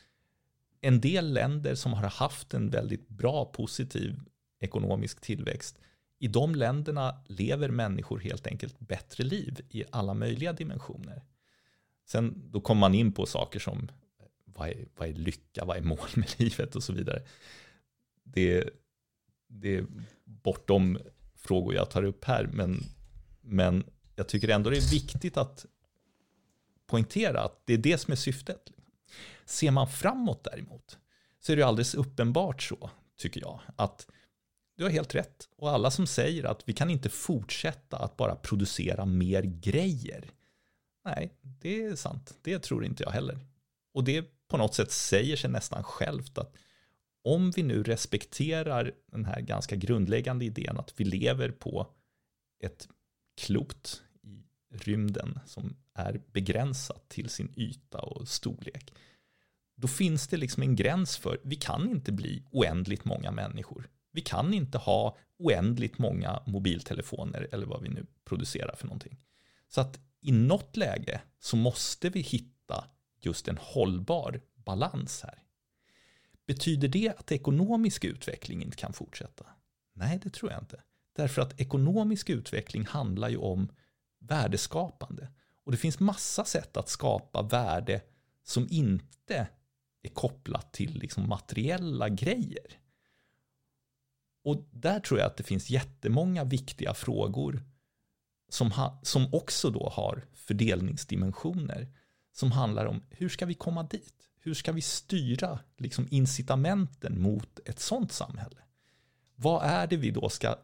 en del länder som har haft en väldigt bra positiv ekonomisk tillväxt, i de länderna lever människor helt enkelt bättre liv i alla möjliga dimensioner. Sen då kommer man in på saker som vad är, vad är lycka, vad är mål med livet och så vidare. Det, det är bortom frågor jag tar upp här, men, men jag tycker ändå det är viktigt att poängtera att det är det som är syftet. Ser man framåt däremot, så är det alldeles uppenbart så, tycker jag, att du har helt rätt. Och alla som säger att vi kan inte fortsätta att bara producera mer grejer. Nej, det är sant. Det tror inte jag heller. Och det på något sätt säger sig nästan självt att om vi nu respekterar den här ganska grundläggande idén att vi lever på ett klot i rymden som är begränsat till sin yta och storlek. Då finns det liksom en gräns för, vi kan inte bli oändligt många människor. Vi kan inte ha oändligt många mobiltelefoner eller vad vi nu producerar för någonting. Så att i något läge så måste vi hitta just en hållbar balans här. Betyder det att ekonomisk utveckling inte kan fortsätta? Nej, det tror jag inte. Därför att ekonomisk utveckling handlar ju om värdeskapande. Och det finns massa sätt att skapa värde som inte är kopplat till liksom materiella grejer. Och där tror jag att det finns jättemånga viktiga frågor som, ha, som också då har fördelningsdimensioner som handlar om hur ska vi komma dit? Hur ska vi styra liksom incitamenten mot ett sådant samhälle? Vad är det vi då ska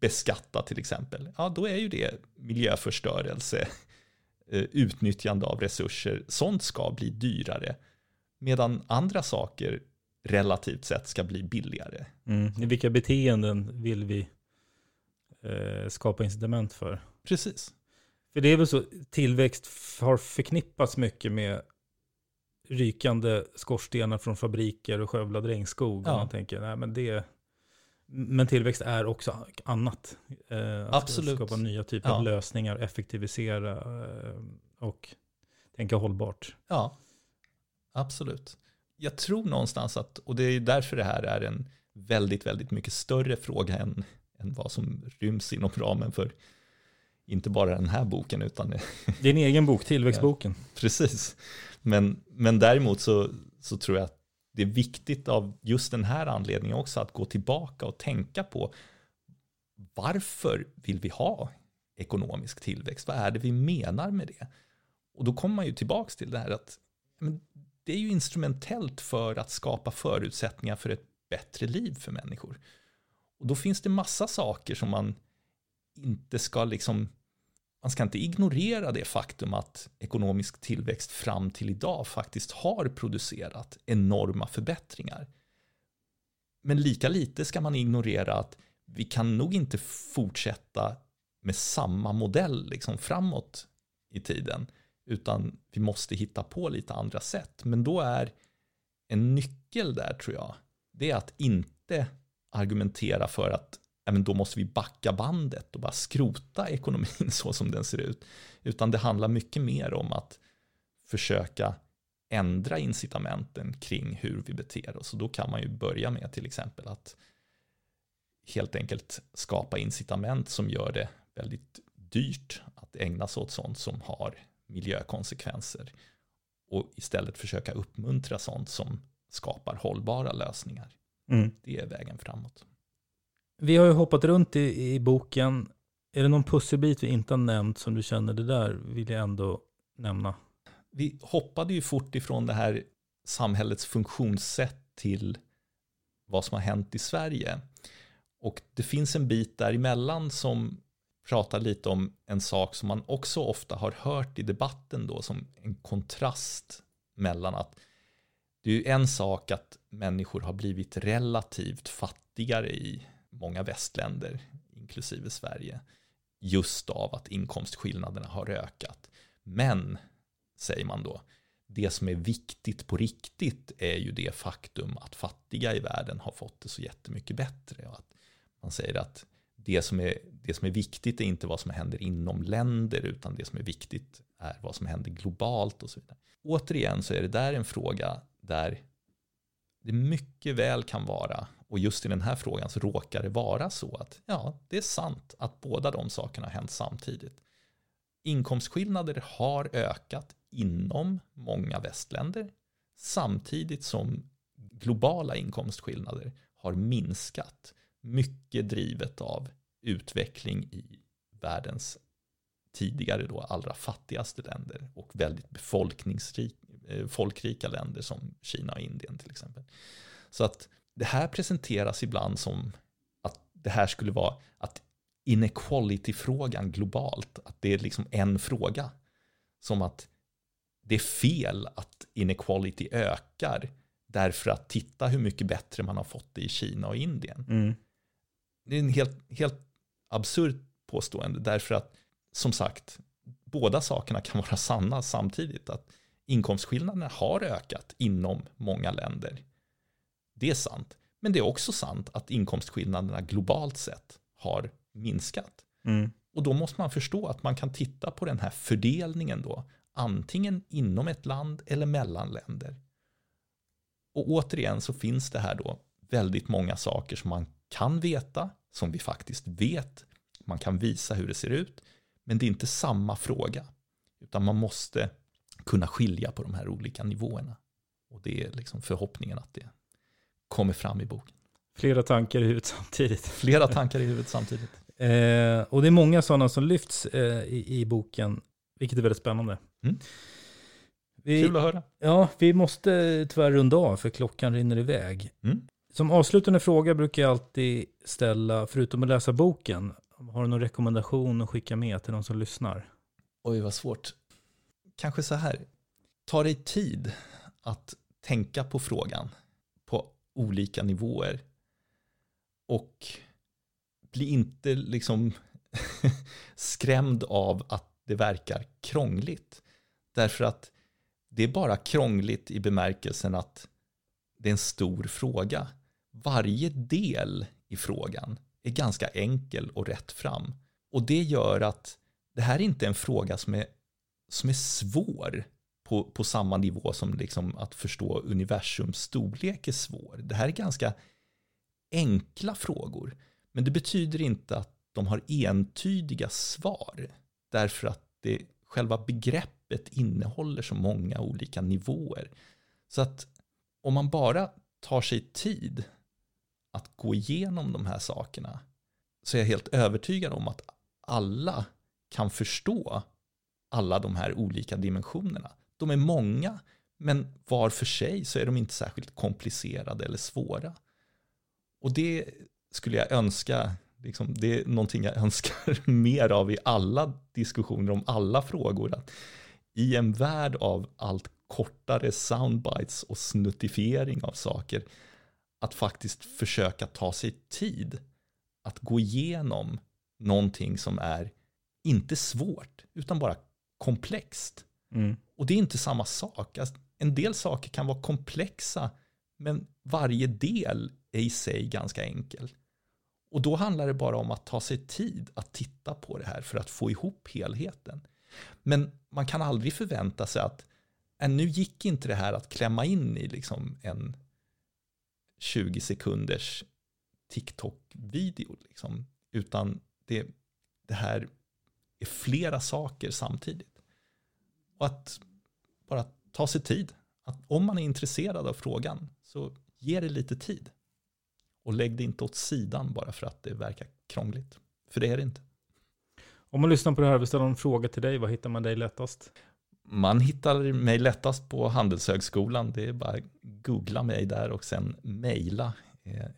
beskatta till exempel? Ja, då är ju det miljöförstörelse, eh, utnyttjande av resurser, sånt ska bli dyrare. Medan andra saker relativt sett ska bli billigare. Mm. Vilka beteenden vill vi eh, skapa incitament för? Precis. För det är väl så, tillväxt har förknippats mycket med rykande skorstenar från fabriker och skövlad regnskog. Ja. man tänker, nej, men, det, men tillväxt är också annat. Eh, Absolut. Skapa nya typer ja. av lösningar, effektivisera eh, och tänka hållbart. Ja, absolut jag tror någonstans att, och det är därför det här är en väldigt, väldigt mycket större fråga än, än vad som ryms inom ramen för inte bara den här boken utan en egen bok, tillväxtboken. Ja, precis, men, men däremot så, så tror jag att det är viktigt av just den här anledningen också att gå tillbaka och tänka på varför vill vi ha ekonomisk tillväxt? Vad är det vi menar med det? Och då kommer man ju tillbaka till det här att det är ju instrumentellt för att skapa förutsättningar för ett bättre liv för människor. Och då finns det massa saker som man inte ska liksom, man ska inte ignorera det faktum att ekonomisk tillväxt fram till idag faktiskt har producerat enorma förbättringar. Men lika lite ska man ignorera att vi kan nog inte fortsätta med samma modell liksom framåt i tiden utan vi måste hitta på lite andra sätt. Men då är en nyckel där tror jag, det är att inte argumentera för att ja, men då måste vi backa bandet och bara skrota ekonomin så som den ser ut. Utan det handlar mycket mer om att försöka ändra incitamenten kring hur vi beter oss. Och då kan man ju börja med till exempel att helt enkelt skapa incitament som gör det väldigt dyrt att ägna sig åt sånt som har miljökonsekvenser och istället försöka uppmuntra sånt som skapar hållbara lösningar. Mm. Det är vägen framåt. Vi har ju hoppat runt i, i boken. Är det någon pusselbit vi inte har nämnt som du känner det där vill jag ändå nämna? Vi hoppade ju fort ifrån det här samhällets funktionssätt till vad som har hänt i Sverige. Och det finns en bit däremellan som pratar lite om en sak som man också ofta har hört i debatten då som en kontrast mellan att det är ju en sak att människor har blivit relativt fattigare i många västländer, inklusive Sverige, just av att inkomstskillnaderna har ökat. Men, säger man då, det som är viktigt på riktigt är ju det faktum att fattiga i världen har fått det så jättemycket bättre. Och att man säger att det som, är, det som är viktigt är inte vad som händer inom länder utan det som är viktigt är vad som händer globalt och så vidare. Återigen så är det där en fråga där det mycket väl kan vara, och just i den här frågan så råkar det vara så att ja, det är sant att båda de sakerna har hänt samtidigt. Inkomstskillnader har ökat inom många västländer samtidigt som globala inkomstskillnader har minskat. Mycket drivet av utveckling i världens tidigare då allra fattigaste länder och väldigt befolkningsrika folkrika länder som Kina och Indien till exempel. Så att det här presenteras ibland som att det här skulle vara att inequality-frågan globalt, att det är liksom en fråga. Som att det är fel att inequality ökar därför att titta hur mycket bättre man har fått det i Kina och Indien. Mm. Det är en helt, helt absurd påstående därför att som sagt båda sakerna kan vara sanna samtidigt. Att inkomstskillnaderna har ökat inom många länder. Det är sant. Men det är också sant att inkomstskillnaderna globalt sett har minskat. Mm. Och då måste man förstå att man kan titta på den här fördelningen då, antingen inom ett land eller mellan länder. Och återigen så finns det här då väldigt många saker som man kan veta, som vi faktiskt vet. Man kan visa hur det ser ut, men det är inte samma fråga. Utan man måste kunna skilja på de här olika nivåerna. Och det är liksom förhoppningen att det kommer fram i boken. Flera tankar i huvudet samtidigt. Flera tankar i huvudet samtidigt. Eh, och det är många sådana som lyfts eh, i, i, boken, vilket är väldigt spännande. Mm. Vi, Kul att höra. Ja, vi måste tyvärr runda av för klockan rinner iväg. Mm. Som avslutande fråga brukar jag alltid ställa, förutom att läsa boken, har du någon rekommendation att skicka med till de som lyssnar? Oj, vad svårt. Kanske så här, ta dig tid att tänka på frågan på olika nivåer. Och bli inte liksom skrämd av att det verkar krångligt. Därför att det är bara krångligt i bemärkelsen att det är en stor fråga. Varje del i frågan är ganska enkel och rätt fram. Och det gör att det här är inte en fråga som är, som är svår på, på samma nivå som liksom att förstå universums storlek är svår. Det här är ganska enkla frågor. Men det betyder inte att de har entydiga svar. Därför att det, själva begreppet innehåller så många olika nivåer. Så att om man bara tar sig tid att gå igenom de här sakerna så är jag helt övertygad om att alla kan förstå alla de här olika dimensionerna. De är många, men var för sig så är de inte särskilt komplicerade eller svåra. Och det skulle jag önska, liksom, det är någonting jag önskar mer av i alla diskussioner om alla frågor. Att I en värld av allt kortare soundbites och snuttifiering av saker, att faktiskt försöka ta sig tid att gå igenom någonting som är inte svårt, utan bara komplext. Mm. Och det är inte samma sak. Alltså, en del saker kan vara komplexa, men varje del är i sig ganska enkel. Och då handlar det bara om att ta sig tid att titta på det här för att få ihop helheten. Men man kan aldrig förvänta sig att äh, nu gick inte det här att klämma in i liksom en 20 sekunders TikTok-video, liksom, utan det, det här är flera saker samtidigt. Och att bara ta sig tid. Att om man är intresserad av frågan så ge det lite tid. Och lägg det inte åt sidan bara för att det verkar krångligt. För det är det inte. Om man lyssnar på det här och vill ställa en fråga till dig, var hittar man dig lättast? Man hittar mig lättast på Handelshögskolan. Det är bara googla mig där och sen mejla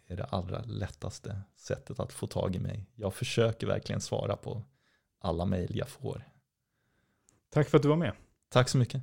är det allra lättaste sättet att få tag i mig. Jag försöker verkligen svara på alla mejl jag får. Tack för att du var med. Tack så mycket.